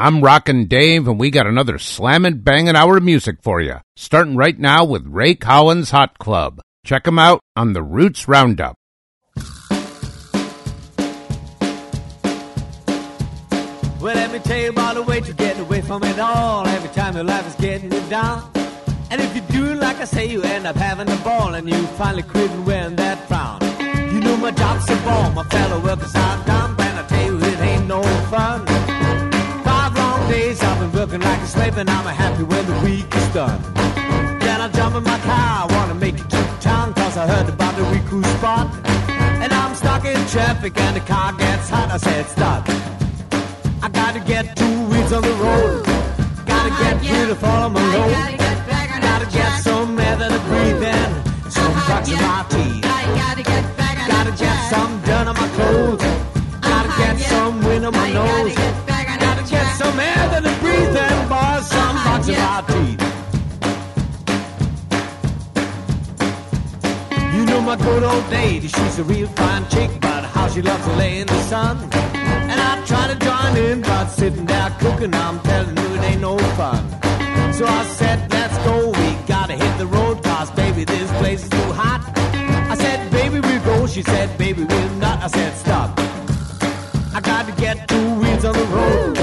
I'm Rockin' Dave, and we got another slammin' bangin' hour of music for you, starting right now with Ray Collins Hot Club. Check 'em out on the Roots Roundup. Well, let me tell you about the way to get away from it all. Every time your life is getting you down. And if you do like I say, you end up having a ball and you finally quit and wearing that frown. You know my job's a ball, my fellow workers are dumb, and I tell you it ain't no fun. Slave, and I'm happy when the week is done. Then I jump in my car, I wanna make it to town, cause I heard about the Riku spot. And I'm stuck in traffic and the car gets hot, I said stop. I gotta get two wheels on the road. Gotta get rid of all of my load. Gotta get some air that I breathe in. Some bucks in my teeth. I gotta get back and out just some dirt on my clothes. Gotta get some wind on my nose. My teeth. You know my good old lady, she's a real fine chick, but how she loves to lay in the sun. And I try to join in, but sitting there cooking, I'm telling you it ain't no fun. So I said, let's go, we gotta hit the road, cause baby, this place is too hot. I said, baby, we'll go, she said, baby, we'll not. I said, stop. I gotta get two wheels on the road.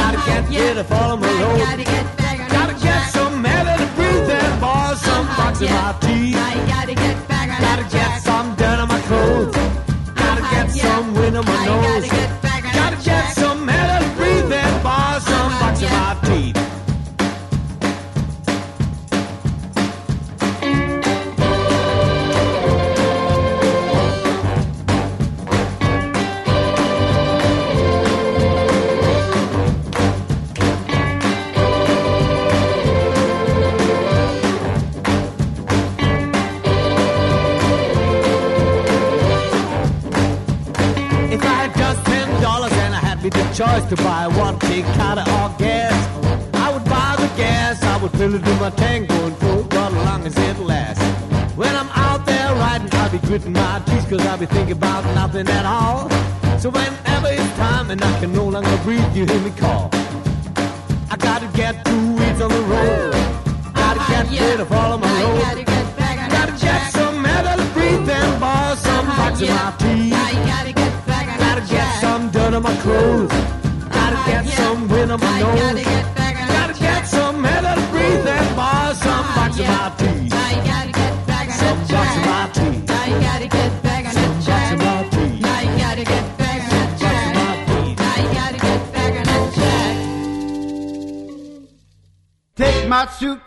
Gotta get rid of all my load. Some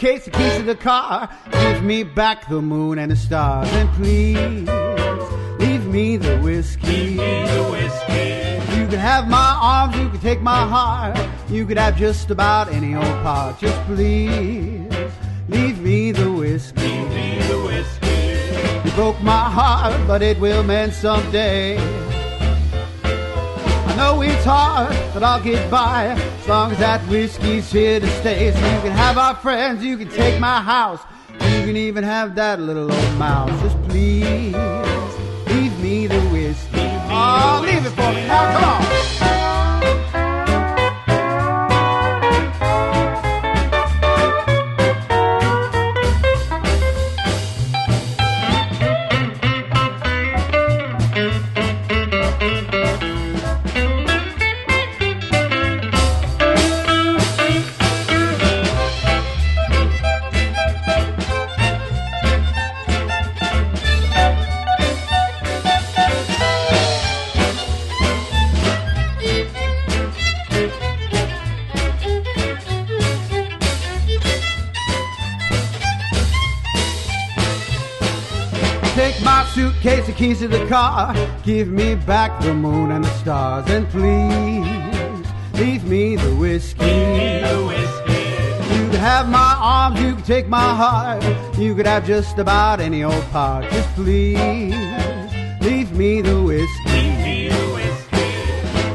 suitcase, the keys to the car. Give me back the moon and the stars. And please, leave me the whiskey. You can have my arms, you can take my heart. You could have just about any old part. Just please, leave me the whiskey. You broke my heart, but it will mend someday. Know it's hard, but I'll get by as long as that whiskey's here to stay. So you can have our friends, you can take my house, you can even have that little old mouse. Just please leave me the whiskey. Oh, leave it for me now. Come on. Keys to the car. Give me back the moon and the stars. And please, leave me the whiskey. the whiskey You could have my arms, you could take my heart. You could have just about any old part. Just please leave me the whiskey.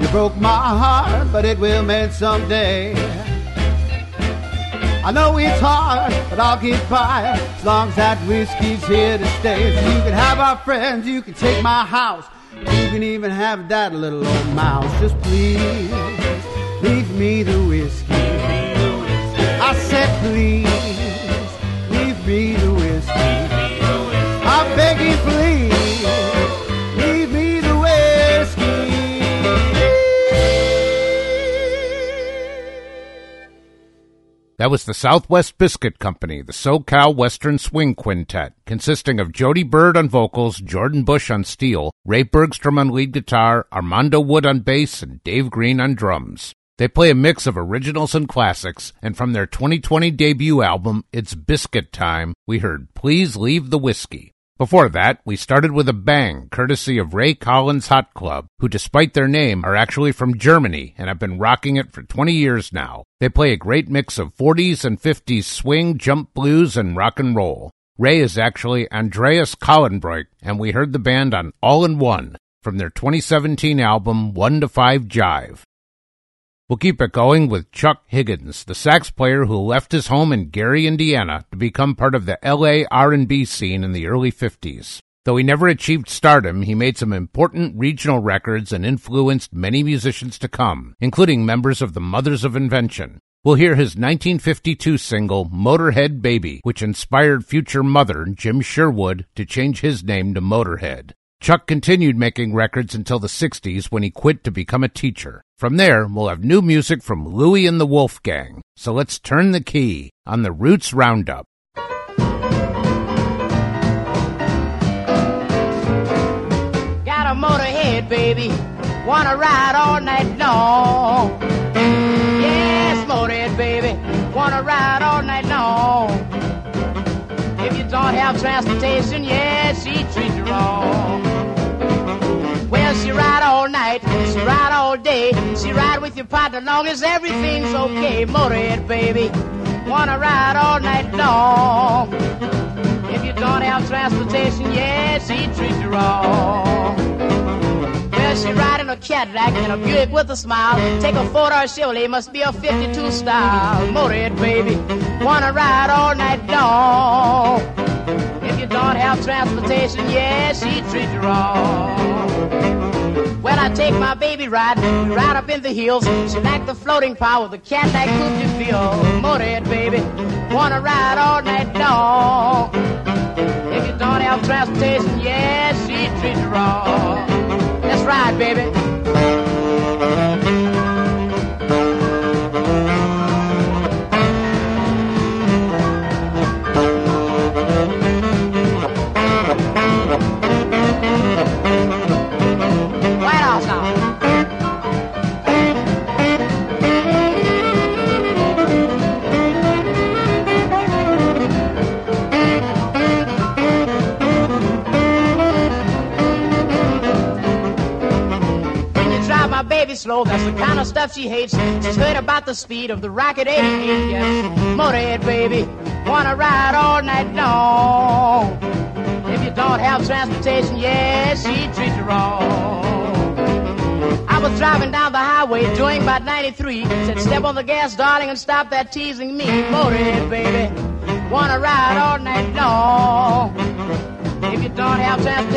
You broke my heart, but it will mend someday. I know it's hard, but I'll get by as long as that whiskey's here to stay. You can have our friends, you can take my house, you can even have that little old mouse. Just please leave me the whiskey. I said please leave me the whiskey. I beg you please That was the Southwest Biscuit Company, the SoCal Western Swing Quintet, consisting of Jody Bird on vocals, Jordan Bush on steel, Ray Bergstrom on lead guitar, Armando Wood on bass, and Dave Green on drums. They play a mix of originals and classics, and from their 2020 debut album, It's Biscuit Time, we heard Please Leave the Whiskey. Before that, we started with a bang, courtesy of Ray Collins Hot Club, who, despite their name, are actually from Germany and have been rocking it for 20 years now. They play a great mix of 40s and 50s swing, jump blues, and rock and roll. Ray is actually Andreas Kallenbreuk, and we heard the band on All in One from their 2017 album One to Five Jive. We'll keep it going with Chuck Higgins, the sax player who left his home in Gary, Indiana to become part of the LA R&B scene in the early 50s. Though he never achieved stardom, he made some important regional records and influenced many musicians to come, including members of the Mothers of Invention. We'll hear his 1952 single, Motorhead Baby, which inspired future mother Jim Sherwood to change his name to Motorhead. Chuck continued making records until the 60s when he quit to become a teacher. From there, we'll have new music from Louie and the Wolf Gang. So let's turn the key on the Roots Roundup. Got a motorhead, baby. Wanna ride all night long. Yes, motorhead, baby. Wanna ride all night long. If you don't have transportation, ride all day, she ride with your partner long as everything's okay. Motorhead, baby, wanna ride all night long. If you don't have transportation, yes, she treats you wrong. Well, she ride in a Cadillac and a Buick with a smile. Take a four-door Chevrolet, must be a 52 style. Motorhead, baby, wanna ride all night long. If you don't have transportation, yes, she treats you wrong. Well, I take my baby ride, right up in the hills. She like the floating power, the Cadillac coupe de ville. Motorhead, baby, wanna ride all night long. If you don't have transportation, yes, she treats you wrong. Let's ride, baby. Slow, that's the kind of stuff she hates. She's heard about the speed of the Rocket 88. Yes, Motorhead, baby, wanna ride all night long. If you don't have transportation, yes, she treats you wrong. I was driving down the highway doing about 93. Said, step on the gas, darling, and stop that teasing me. Motorhead, baby, wanna ride all night long. If you don't have transportation,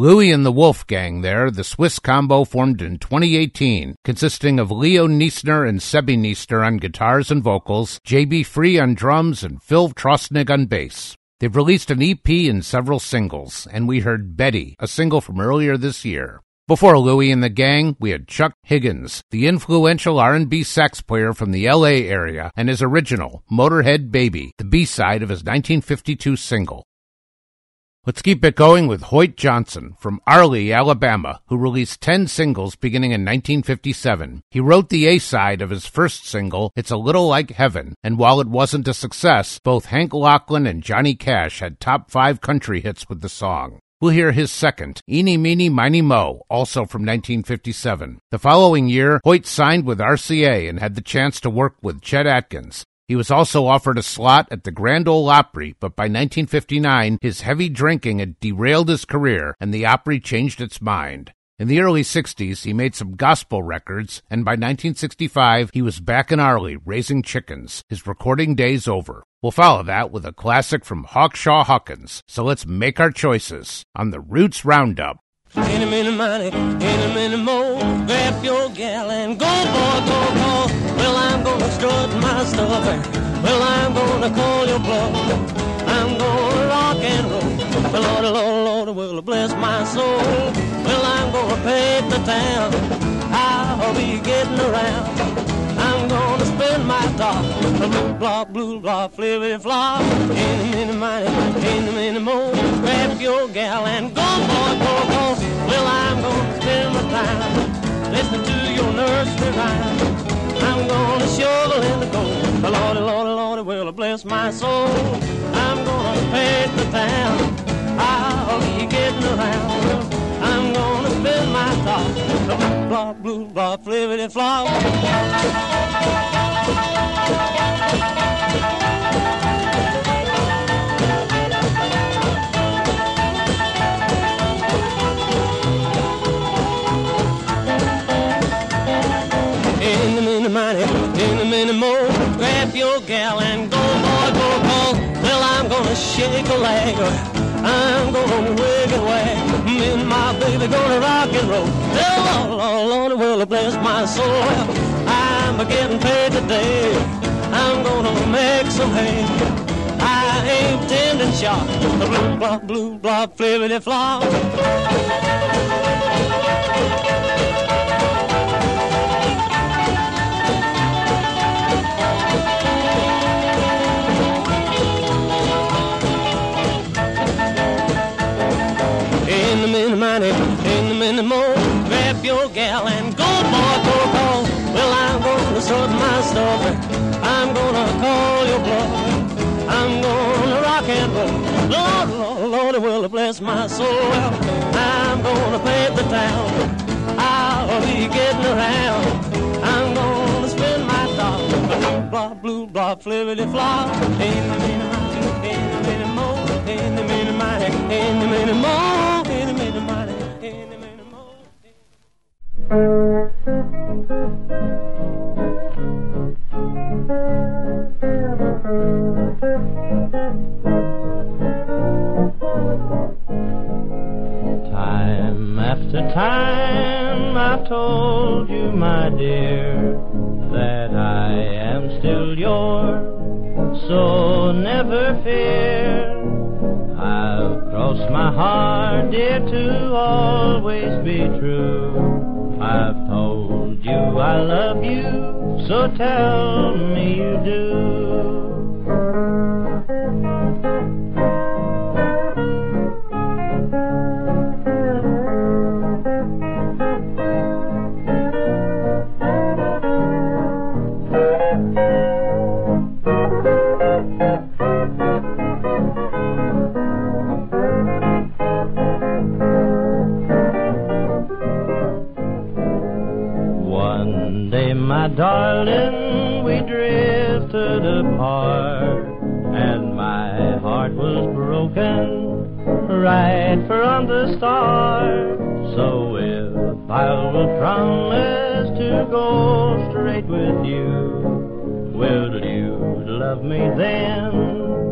Louie and the Wolf Gang there, the Swiss combo formed in 2018, consisting of Leo Niesner and Sebi Niesner on guitars and vocals, JB Free on drums, and Phil Trostnig on bass. They've released an EP and several singles, and we heard Betty, a single from earlier this year. Before Louie and the gang, we had Chuck Higgins, the influential R&B sax player from the LA area, and his original, Motorhead Baby, the B-side of his 1952 single. Let's keep it going with Hoyt Johnson from Arley, Alabama, who released 10 singles beginning in 1957. He wrote the A side of his first single, It's a Little Like Heaven, and while it wasn't a success, both Hank Locklin and Johnny Cash had top five country hits with the song. We'll hear his second, Eeny Meeny Miny Mo, also from 1957. The following year, Hoyt signed with RCA and had the chance to work with Chet Atkins. He was also offered a slot at the Grand Ole Opry, but by 1959, his heavy drinking had derailed his career and the Opry changed its mind. In the early 60s, he made some gospel records, and by 1965, he was back in Arley raising chickens, his recording days over. We'll follow that with a classic from Hawkshaw Hawkins, so let's make our choices on the Roots Roundup. Any minute money, any minute more. Grab your gal and go, boy, go, go. Well, I'm gonna strut my stuff. Well, I'm gonna call your bluff. I'm gonna rock and roll. Well, Lord, oh, Lord, oh, Lord, oh, will bless my soul. Well, I'm gonna pave the town. I'll be getting around. I'm gonna spend my top. Blue block, blue block, flippity flop. Any minute money, any minute more. Grab your gal and go, boy, go, go. Well, I'm gonna spend my time listening to your nursery rhyme. I'm gonna shovel in the gold. The Lordy, Lordy, Lordy, will bless my soul. I'm gonna paint the town. I'll be getting around. I'm gonna spend my. The blue block, blue block, flippity flop. Shake a leg. I'm gonna wig and wag. And my baby gonna rock and roll. Oh, Lord, Lord, will bless my soul. I'm a getting paid today. I'm gonna make some hay. I ain't tending shop. The blue block, blue block, flippity flop. In the minute in the minute more. Grab your gal and go, boy, go, go. Well, I'm gonna sort my stuff. I'm gonna call your bluff. I'm gonna rock and roll. Lord, Lord, Lord, will bless my soul. I'm gonna pave the town. I'll be getting around. I'm gonna spend my dollar. Block, blue block, flippity flop. In the minute in the minute more. In the minute money, in the minute more. In the minute in the minute more. Time after time I told you, my dear, that I am still yours. So never fear. I've crossed my heart, dear, to always be true. I've told you I love you, so tell me you do. Darling, we drifted apart, and my heart was broken right from the start. So if I will promise to go straight with you, will you love me then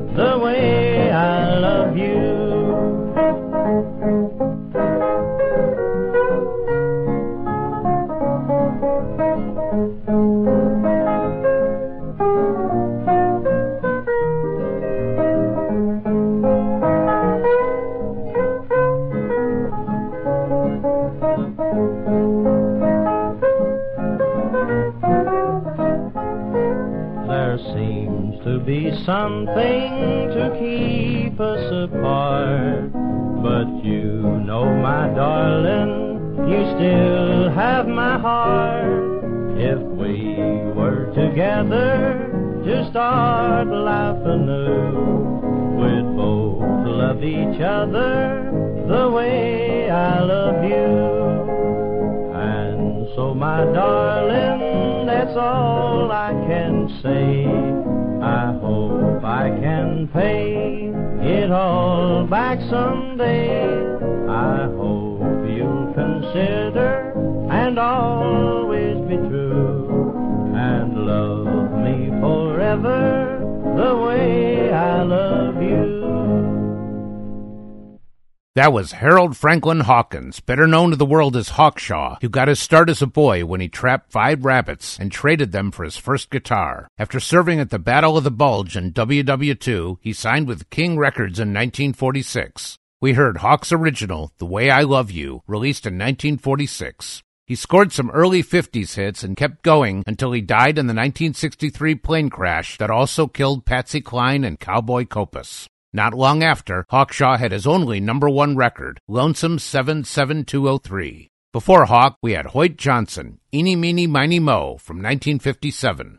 something to keep us apart. But you know, my darling, you still have my heart. If we were together to start life anew, we'd both love each other the way I love you. And so, my darling, that's all I can say. I hope I can pay it all back someday. I hope you'll consider and always be true That was Harold Franklin Hawkins, better known to the world as Hawkshaw, who got his start as a boy when he trapped five rabbits and traded them for his first guitar. After serving at the Battle of the Bulge in WW2, he signed with King Records in 1946. We heard Hawk's original, The Way I Love You, released in 1946. He scored some early 50s hits and kept going until he died in the 1963 plane crash that also killed Patsy Cline and Cowboy Copas. Not long after, Hawkshaw had his only number one record, Lonesome 77203. Before Hawk, we had Hoyt Johnson, Eeny Meeny Miny Mo from 1957.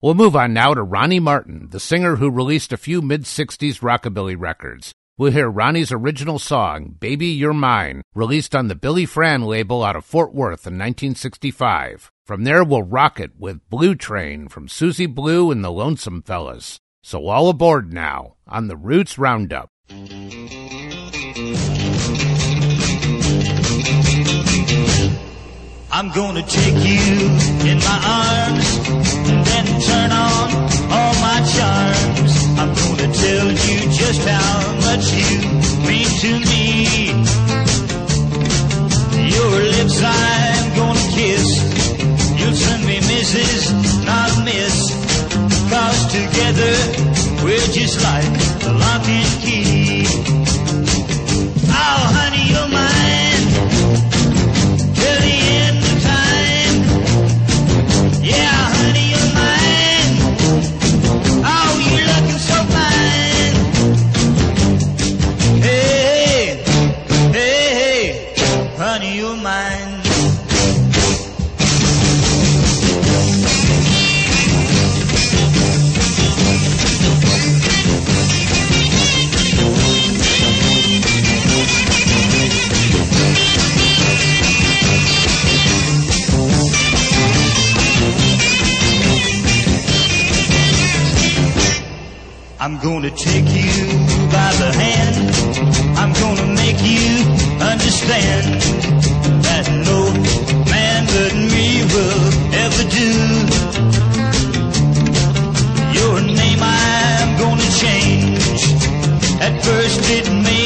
We'll move on now to Ronnie Martin, the singer who released a few mid 60s rockabilly records. We'll hear Ronnie's original song, Baby You're Mine, released on the Billy Fran label out of Fort Worth in 1965. From there, we'll rock it with Blue Train from Susie Blue and the Lonesome Fellas. So all aboard now on the Roots Roundup. I'm gonna take you in my arms and then turn on all my charms. I'm gonna tell you just how much you mean to me. Your lips I'm gonna kiss. You'll send me Mrs., not Miss. Together we're just like I'm gonna take you by the hand. I'm gonna make you understand that no man but me will ever do. Your name I'm gonna change. At first it may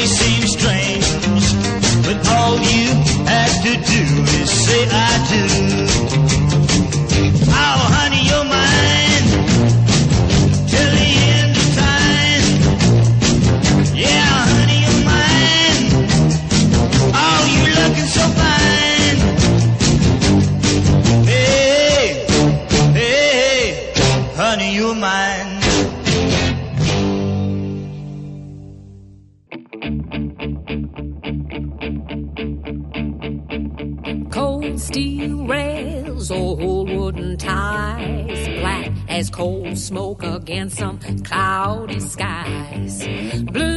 smoke against some cloudy skies. Blue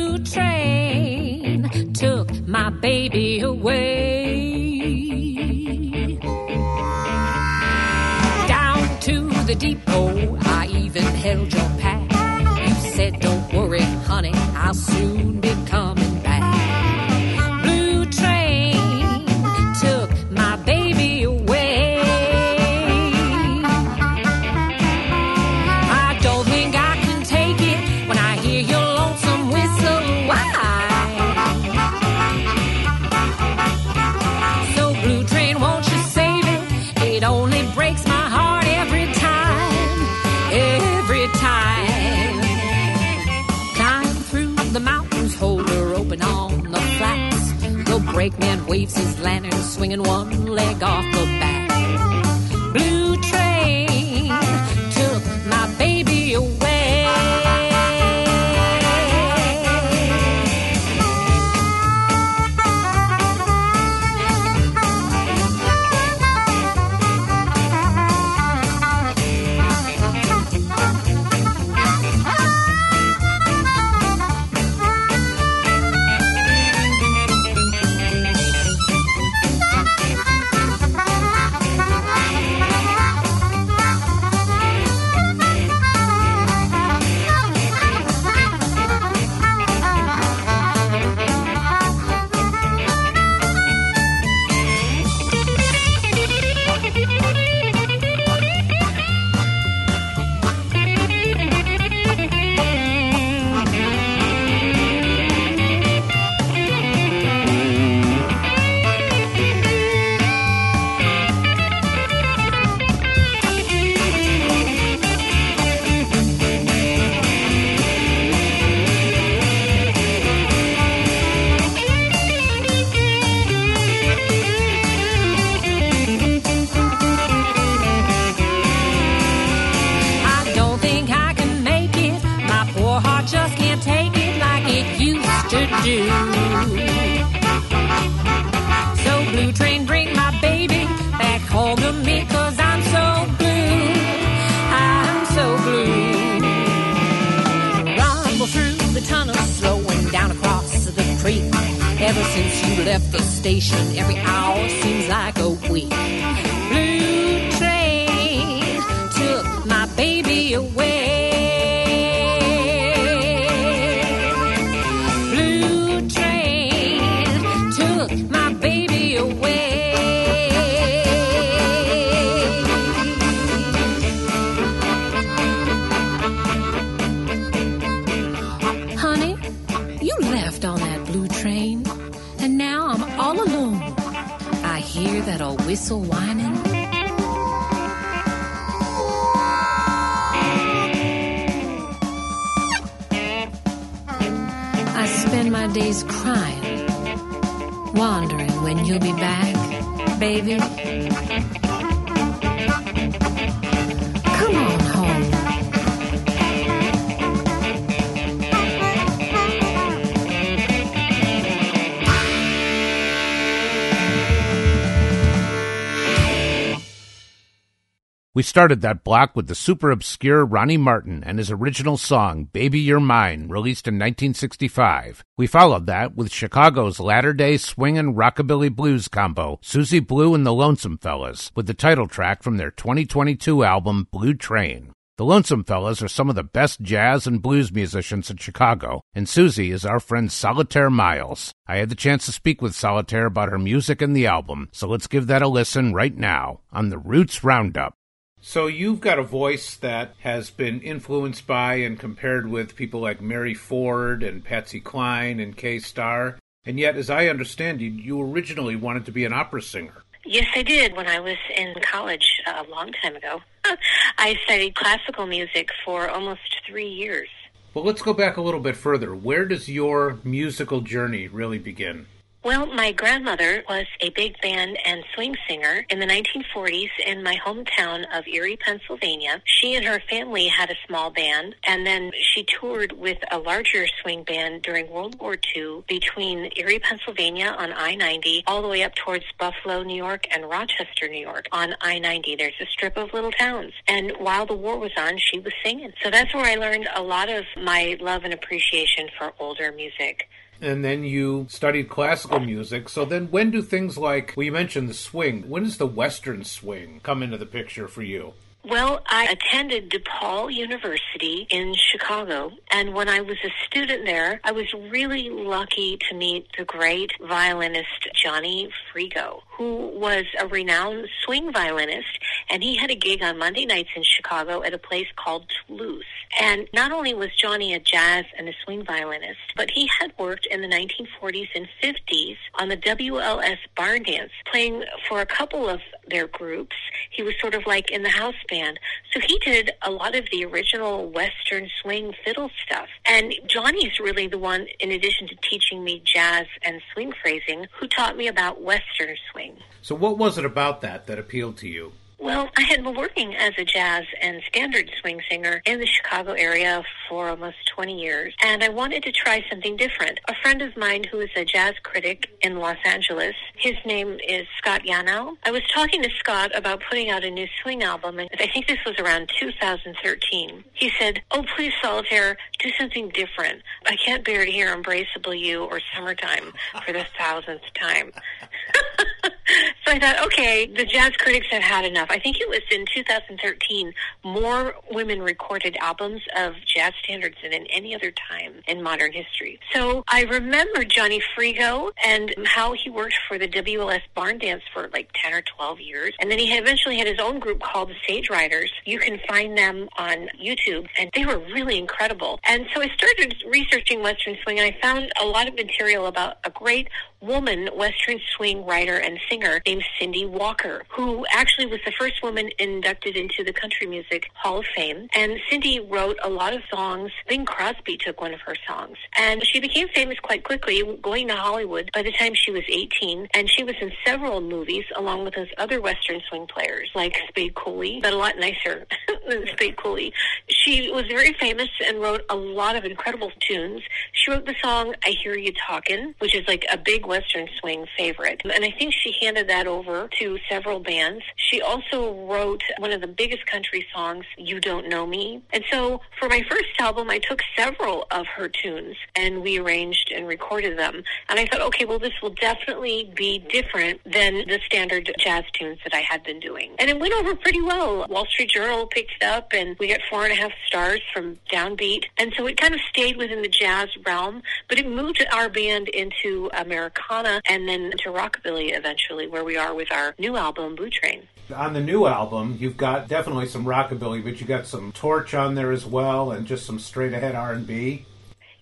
now I'm all alone. I hear that old whistle whining. I spend my days crying, wondering when you'll be back, baby. We started that block with the super obscure Ronnie Martin and his original song, Baby You're Mine, released in 1965. We followed that with Chicago's latter day swing and rockabilly blues combo, Susie Blue and the Lonesome Fellas, with the title track from their 2022 album, Blue Train. The Lonesome Fellas are some of the best jazz and blues musicians in Chicago, and Susie is our friend Solitaire Miles. I had the chance to speak with Solitaire about her music and the album, so let's give that a listen right now on the Roots Roundup. So you've got a voice that has been influenced by and compared with people like Mary Ford and Patsy Cline and Kay Starr, and yet, as I understand you, you originally wanted to be an opera singer. Yes, I did when I was in college a long time ago. I studied classical music for almost three years. Well, let's go back a little bit further. Where does your musical journey really begin? Well, my grandmother was a big band and swing singer in the 1940s in my hometown of Erie, Pennsylvania. She and her family had a small band, and then she toured with a larger swing band during World War II between Erie, Pennsylvania on I 90, all the way up towards Buffalo, New York, and Rochester, New York on I 90. There's a strip of little towns. And while the war was on, she was singing. So that's where I learned a lot of my love and appreciation for older music and then you studied classical music. So then, when do things like, well, you mentioned the swing, when does the Western swing come into the picture for you? Well, I attended DePaul University in Chicago, and when I was a student there, I was really lucky to meet the great violinist Johnny Frigo, who was a renowned swing violinist, and he had a gig on Monday nights in Chicago at a place called Toulouse. And not only was Johnny a jazz and a swing violinist, but he had worked in the 1940s and 50s on the WLS barn dance, playing for a couple of their groups. He was sort of like in the house band. So he did a lot of the original Western swing fiddle stuff. And Johnny's really the one, in addition to teaching me jazz and swing phrasing, who taught me about Western swing. So, what was it about that that appealed to you? Well, I had been working as a jazz and standard swing singer in the Chicago area for almost 20 years, and I wanted to try something different. A friend of mine who is a jazz critic in Los Angeles, his name is Scott Yanow. I was talking to Scott about putting out a new swing album, and I think this was around 2013. He said, Oh, please, Solitaire, do something different. I can't bear to hear Embraceable You or Summertime for the thousandth time. so I thought, okay, the jazz critics have had enough. I think it was in 2013, more women recorded albums of jazz standards than in any other time in modern history. So I remember Johnny Frigo and how he worked for the WLS Barn Dance for like 10 or 12 years. And then he eventually had his own group called the Sage Riders. You can find them on YouTube, and they were really incredible. And so I started researching Western swing, and I found a lot of material about a great woman Western swing writer and singer named Cindy Walker, who actually was the first woman inducted into the Country Music Hall of Fame. And Cindy wrote a lot of songs. Bing Crosby took one of her songs. And she became famous quite quickly, going to Hollywood by the time she was 18. And she was in several movies along with those other Western swing players like Spade Cooley, but a lot nicer than Spade Cooley. She was very famous and wrote a lot of incredible tunes. She wrote the song I Hear You Talkin', which is like a big Western swing favorite. And I think she handed that over to several bands. She also wrote one of the biggest country songs, You Don't Know Me. And so for my first album, I took several of her tunes and we arranged and recorded them. And I thought, okay, well, this will definitely be different than the standard jazz tunes that I had been doing. And it went over pretty well. Wall Street Journal picked it up and we got four and a half stars from Downbeat. And so it kind of stayed within the jazz realm, but it moved our band into Americana and then to rockabilly eventually, where we are with our new album, Blue Train. On the new album, you've got definitely some rockabilly, but you got some torch on there as well, and just some straight ahead R and B.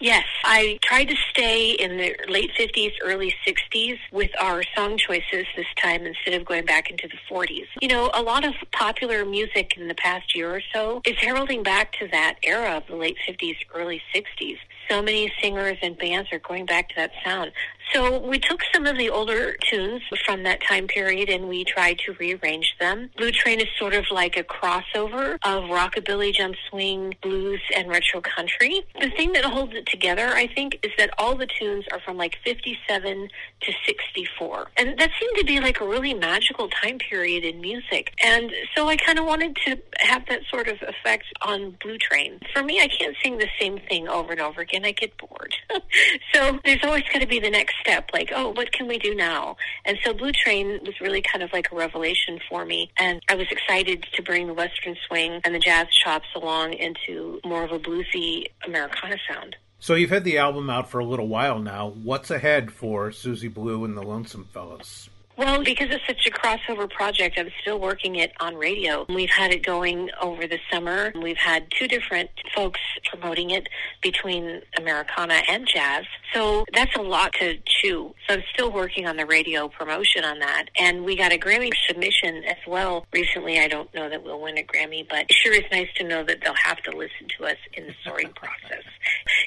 Yes, I tried to stay in the late 50s, early 60s with our song choices this time instead of going back into the 40s. You know, a lot of popular music in the past year or so is heralding back to that era of the late 50s, early 60s. So many singers and bands are going back to that sound. So we took some of the older tunes from that time period and we tried to rearrange them. Blue Train is sort of like a crossover of rockabilly, jump swing, blues, and retro country. The thing that holds it together, I think, is that all the tunes are from like 57 to 64. And that seemed to be like a really magical time period in music. And so I kind of wanted to have that sort of effect on Blue Train. For me, I can't sing the same thing over and over again. I get bored. so there's always got to be the next step, like, oh, what can we do now? And so Blue Train was really kind of like a revelation for me. And I was excited to bring the Western swing and the jazz chops along into more of a bluesy Americana sound. So you've had the album out for a little while now. What's ahead for Susie Blue and the Lonesome Fellas? Well, because it's such a crossover project, I'm still working it on radio. We've had it going over the summer. We've had two different folks promoting it between Americana and jazz. So that's a lot to chew. So I'm still working on the radio promotion on that. And we got a Grammy submission as well recently. I don't know that we'll win a Grammy, but it sure is nice to know that they'll have to listen to us in the sorting process.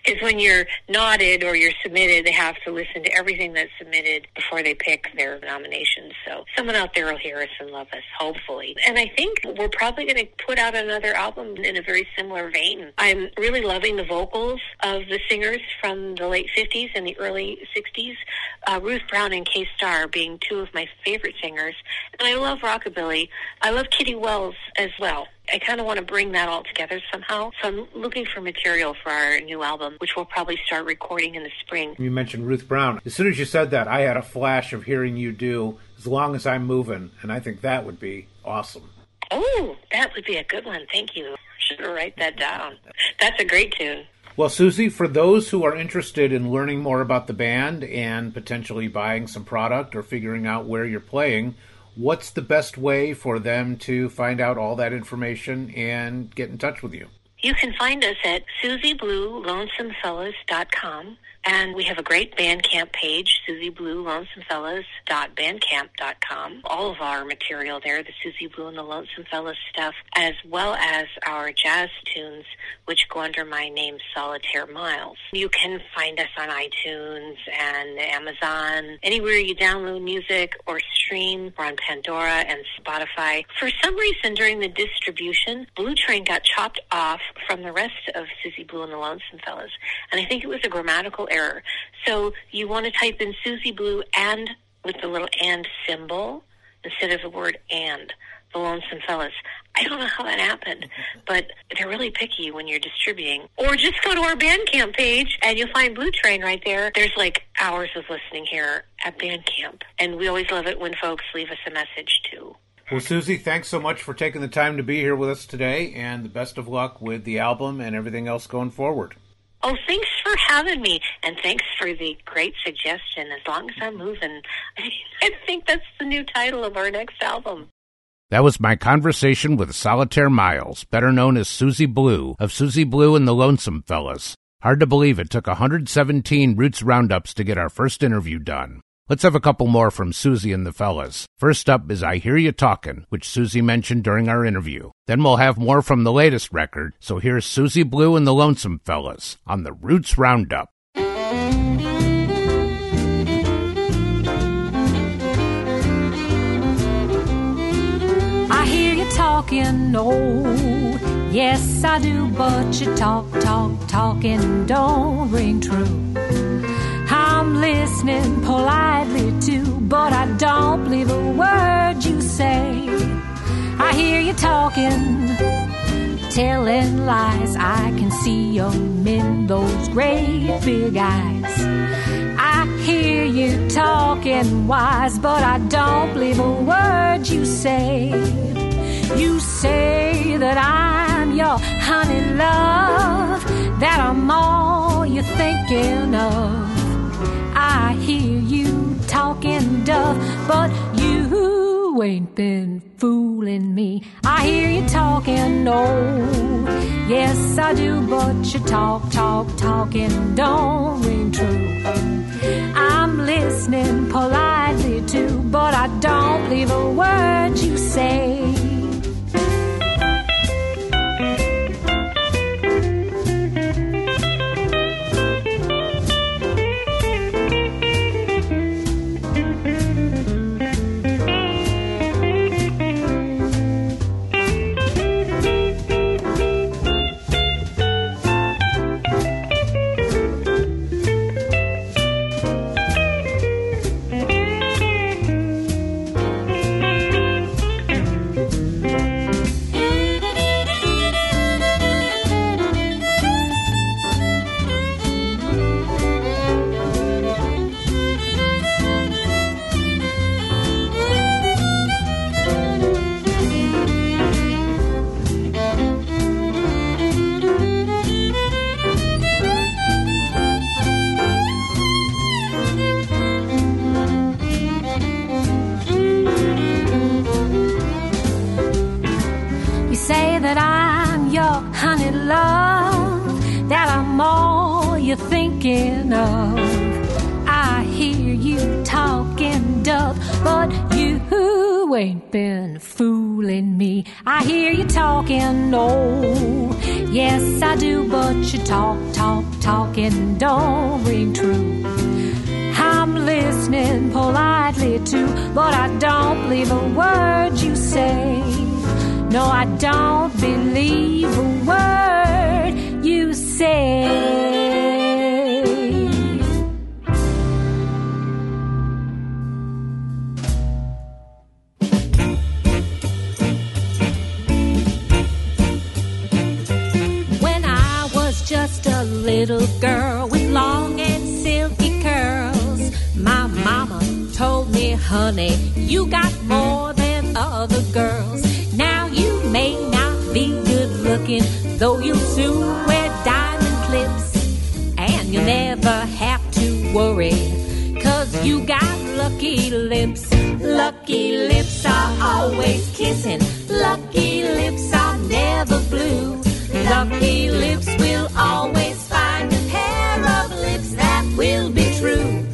Because when you're nodded or you're submitted, they have to listen to everything that's submitted before they pick their nomination. So someone out there will hear us and love us, hopefully. And I think we're probably going to put out another album in a very similar vein. I'm really loving the vocals of the singers from the late 50s and the early 60s. Uh, Ruth Brown and Kay Starr being two of my favorite singers. And I love rockabilly. I love Kitty Wells as well. I kind of want to bring that all together somehow. So I'm looking for material for our new album, which we'll probably start recording in the spring. You mentioned Ruth Brown. As soon as you said that, I had a flash of hearing you do As Long as I'm Moving, and I think that would be awesome. Oh, that would be a good one. Thank you. Should write that down. That's a great tune. Well, Susie, for those who are interested in learning more about the band and potentially buying some product or figuring out where you're playing, what's the best way for them to find out all that information and get in touch with you? You can find us at SusieBlueLonesomeFellas.com. And we have a great Bandcamp page, SusieBlueLonesomeFellas.bandcamp.com. All of our material there, the Susie Blue and the Lonesome Fellas stuff, as well as our jazz tunes, which go under my name, Solitaire Miles. You can find us on iTunes and Amazon, anywhere you download music or stream. We're on Pandora and Spotify. For some reason, during the distribution, Blue Train got chopped off from the rest of Susie Blue and the Lonesome Fellas. And I think it was a grammatical error. So you want to type in Susie Blue and with the little and symbol instead of the word and. The Lonesome Fellas. I don't know how that happened, but they're really picky when you're distributing. Or just go to our Bandcamp page and you'll find Blue Train right there. There's like hours of listening here at Bandcamp. And we always love it when folks leave us a message too. Well, Susie, thanks so much for taking the time to be here with us today, and the best of luck with the album and everything else going forward. Oh, thanks for having me, and thanks for the great suggestion. As long as I'm moving, I think that's the new title of our next album. That was my conversation with Solitaire Miles, better known as Susie Blue, of Susie Blue and the Lonesome Fellas. Hard to believe it took 117 Roots Roundups to get our first interview done. Let's have a couple more from Susie and the fellas. First up is I Hear You Talkin', which Susie mentioned during our interview. Then we'll have more from the latest record, so here's Susie Blue and the Lonesome Fellas on the Roots Roundup. I hear you talking, oh, yes I do, but you talk, talk, talking don't ring true. I'm listening politely too, but I don't believe a word you say. I hear you talking, telling lies. I can see 'em in those great big eyes. I hear you talking wise, but I don't believe a word you say. You say that I'm your honey love, that I'm all you're thinking of. I hear you talking duff, but you ain't been fooling me. I hear you talking, no. Yes, I do, but you talk, talk, talking don't ring true. I'm listening politely too, but I don't believe a word you say. You're thinking of. I hear you talking duff, but you ain't been fooling me. I hear you talking, oh, yes I do, but you talk, talk, talking don't ring true. I'm listening politely too, but I don't believe a word you say. No, I don't believe a word you say. Little girl with long and silky curls, my mama told me, honey, you got more than other girls. Now you may not be good looking, though you'll soon wear diamond clips. And you'll never have to worry, cause you got lucky lips. Lucky lips are always kissing, lucky lips are never blue. Lucky lips will always find a pair of lips that will be true.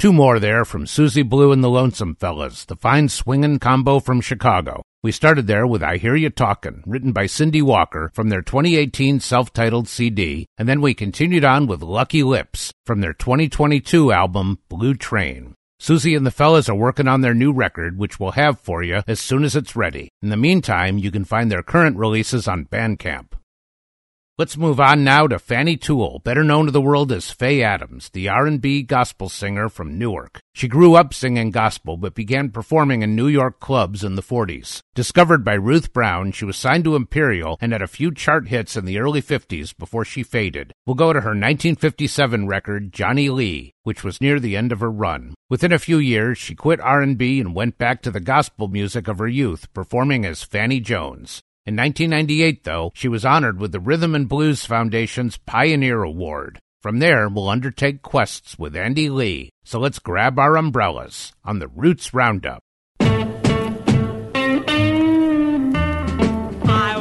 Two more there from Susie Blue and the Lonesome Fellas, the fine swingin' combo from Chicago. We started there with I Hear You Talkin', written by Cindy Walker from their 2018 self-titled CD, and then we continued on with Lucky Lips from their 2022 album Blue Train. Susie and the fellas are working on their new record, which we'll have for you as soon as it's ready. In the meantime, you can find their current releases on Bandcamp. Let's move on now to Fanny Tuell, better known to the world as Faye Adams, the R&B gospel singer from Newark. She grew up singing gospel but began performing in New York clubs in the 40s. Discovered by Ruth Brown, she was signed to Imperial and had a few chart hits in the early 50s before she faded. We'll go to her 1957 record Johnny Lee, which was near the end of her run. Within a few years, she quit R&B and went back to the gospel music of her youth, performing as Fanny Jones. In 1998, though, she was honored with the Rhythm and Blues Foundation's Pioneer Award. From there, we'll undertake quests with Andy Lee. So let's grab our umbrellas on the Roots Roundup. I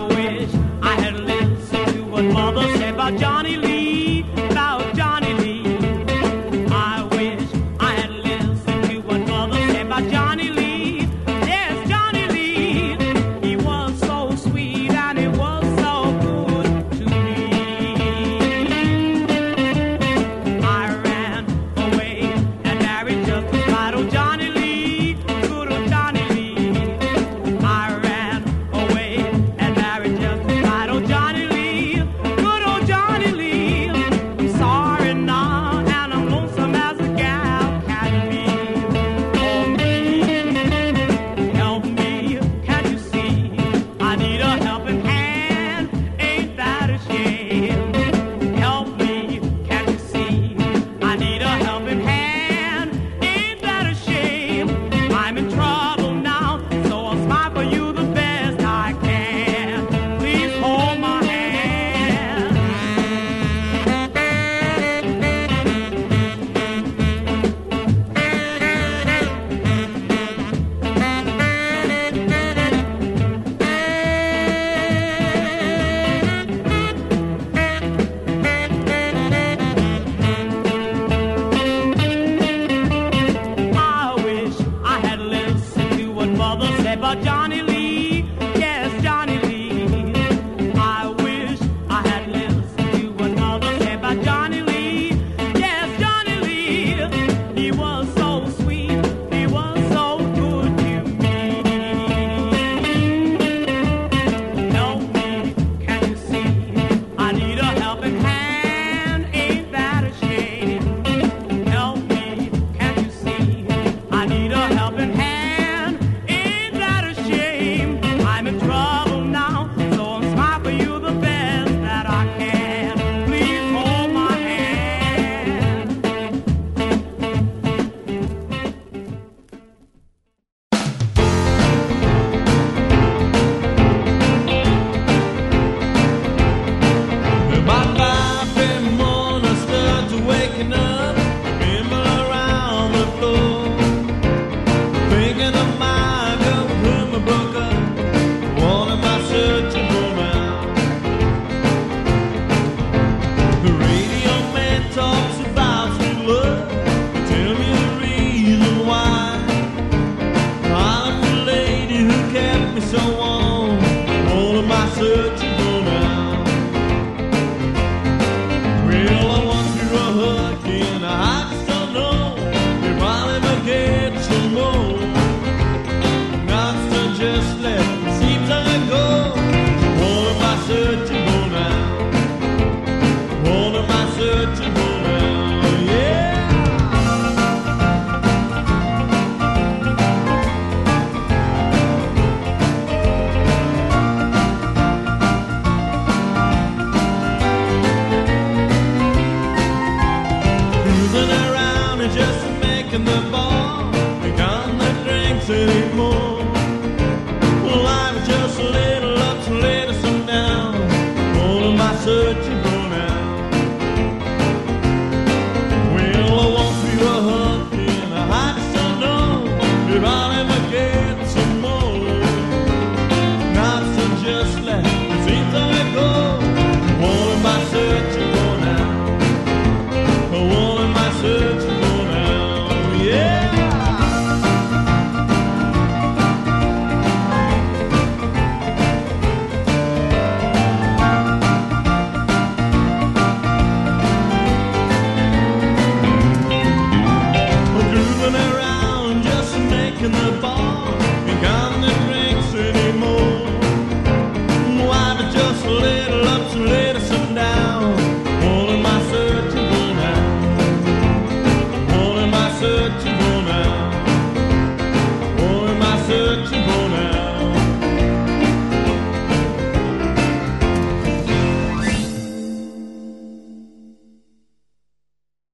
wish I had listened to what mother said about Johnny Lee,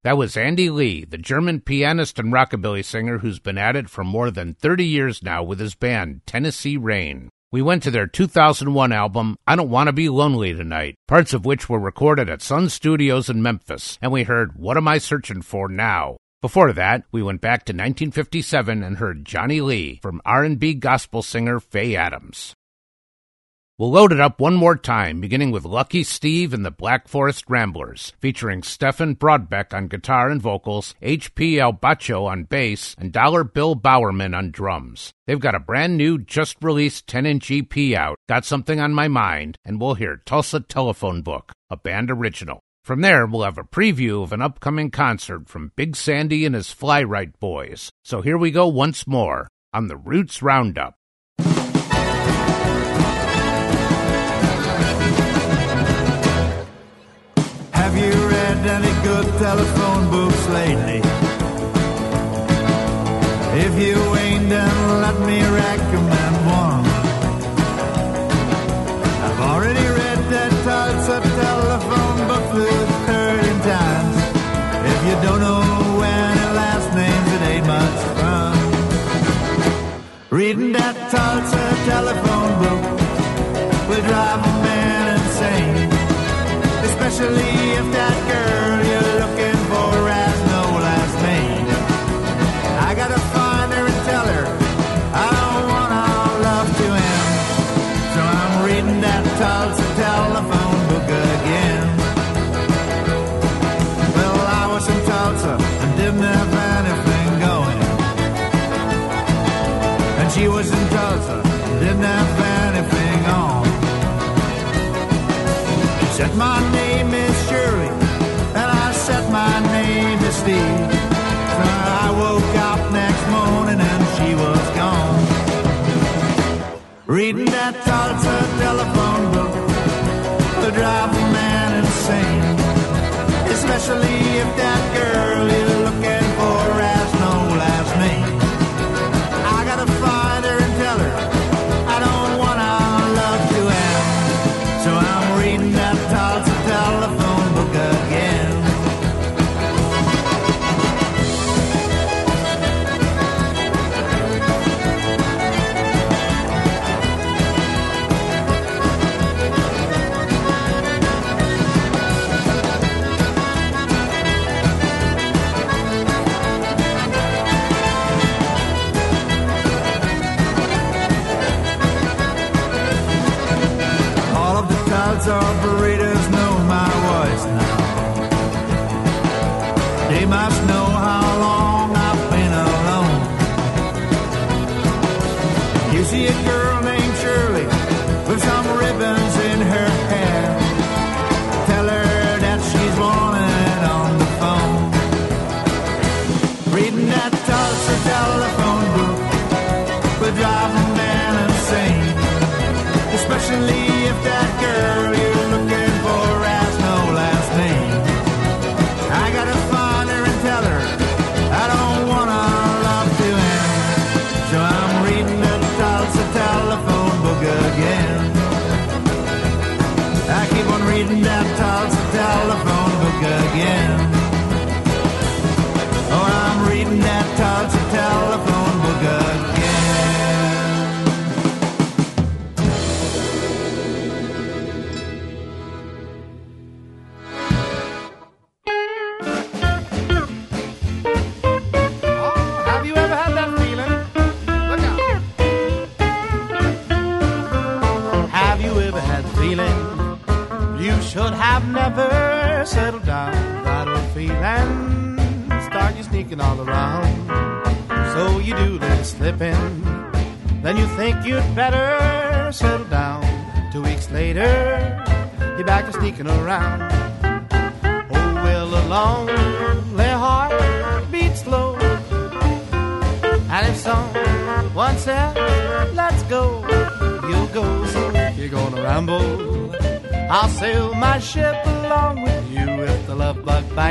That was Andy Lee, the German pianist and rockabilly singer who's been at it for more than 30 years now with his band, Tennessee Rain. We went to their 2001 album, I Don't Want to Be Lonely Tonight, parts of which were recorded at Sun Studios in Memphis, and we heard What Am I Searching For Now? Before that, we went back to 1957 and heard Johnny Lee from R&B gospel singer Faye Adams. We'll load it up one more time, beginning with Lucky Steve and the Black Forest Ramblers, featuring Stefan Broadbeck on guitar and vocals, H.P. Albacho on bass, and Dollar Bill Bowerman on drums. They've got a brand new, just released 10 inch EP out, Got Something on My Mind, and we'll hear Tulsa Telephone Book, a band original. From there, we'll have a preview of an upcoming concert from Big Sandy and his Flyrite Boys. So here we go once more on the Roots Roundup. Have you read any good telephone books lately? If you ain't, then let me recommend Especially if that girl you're looking for has no last name. I gotta find her and tell her I don't want our love to end. So I'm reading that Tulsa telephone book again. Well, I was in Tulsa and didn't have anything going. And she was in Tulsa, and didn't have anything on. Said, My that a telephone book will drive a man insane. Especially if that girl you're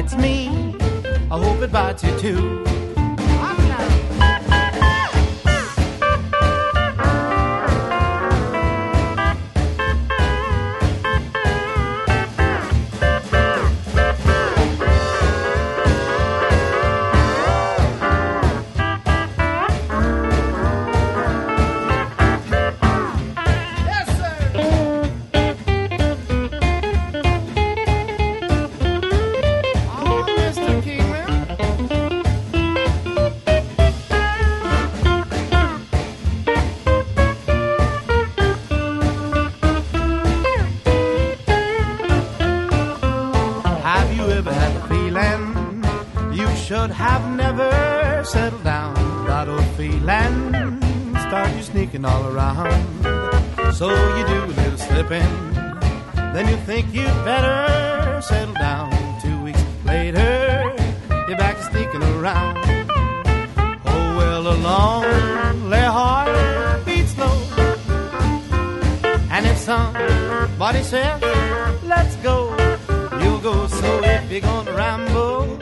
bites me, I hope it bites you too. Sneaking all around. So you do a little slipping, then you think you better settle down. Two weeks later, you're back sneaking around. Oh well, a lonely heart beats low, and if somebody says let's go, you'll go. So if you're gonna ramble,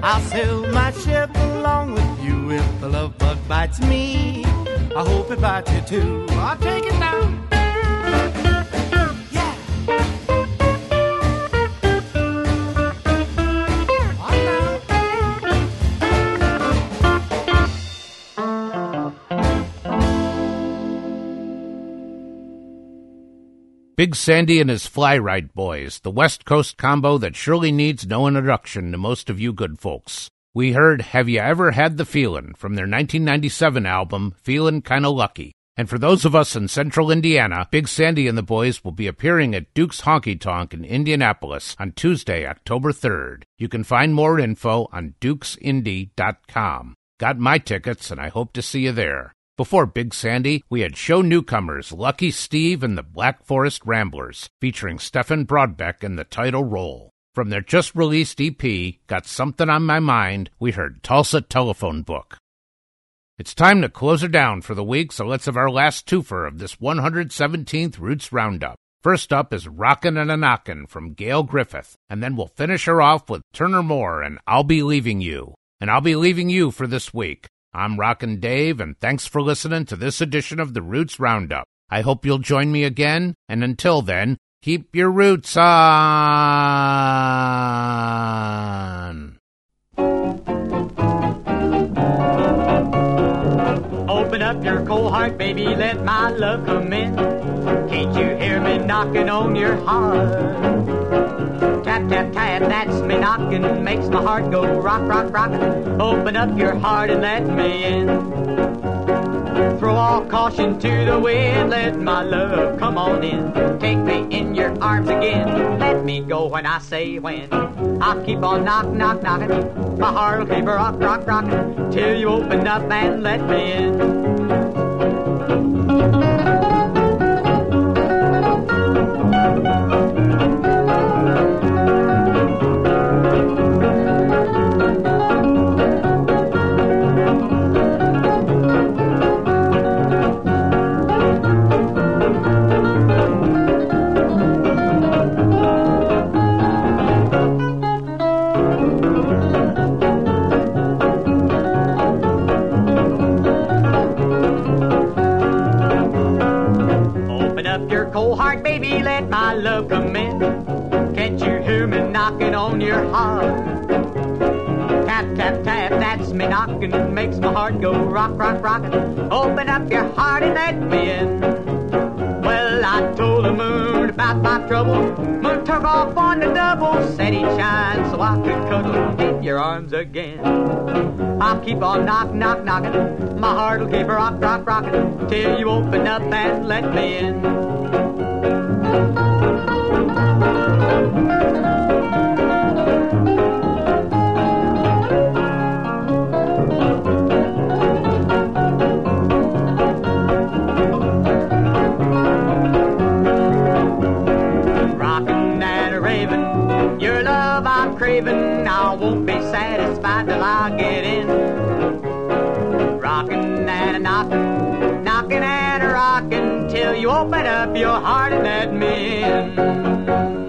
I'll sail my ship along with you. If the love bug bites me, I hope it bites you too. I'll take it down. Big Sandy and his Fly-Rite Boys, the West Coast combo that surely needs no introduction to most of you good folks. We heard Have You Ever Had the Feelin' from their 1997 album, Feelin' Kinda Lucky. And for those of us in central Indiana, Big Sandy and the boys will be appearing at Duke's Honky Tonk in Indianapolis on Tuesday, October 3rd. You can find more info on dukesindy.com. Got my tickets, and I hope to see you there. Before Big Sandy, we had show newcomers Lucky Steve and the Black Forest Ramblers, featuring Stefan Broadbeck in the title role. From their just released EP, Got Something on My Mind, we heard Tulsa Telephone Book. It's time to close her down for the week, so let's have our last twofer of this 117th Roots Roundup. First up is Rockin' and a Knockin' from Gayle Griffith, and then we'll finish her off with Turner Moore and I'll Be Leaving You. And I'll be leaving you for this week. I'm Rockin' Dave, and thanks for listening to this edition of the Roots Roundup. I hope you'll join me again, and until then, keep your roots on. Open up your cold heart, baby, let my love come in. Can't you hear me knocking on your heart? Tap, tap, tap, that's me knocking, makes my heart go rock, rock, rock. Open up your heart and let me in. Throw all caution to the wind, let my love come on in. Take me in your arms again, let me go when I say when. I'll keep on knock, knock, knocking, my heart will keep rock, rock, rocking, till you open up and let me in. Love come in. Can't you hear me knocking on your heart? Tap, tap, tap, that's me knocking, makes my heart go rock, rock, rockin'. Open up your heart and let me in. Well, I told the moon about my trouble. Moon took off on the double, said he'd shine so I could cuddle in your arms again. I'll keep on knock, knock, knocking. My heart'll keep rock, rock, rocking till you open up and let me in. You open up your heart and let me in.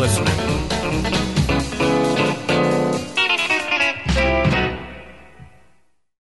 Listening.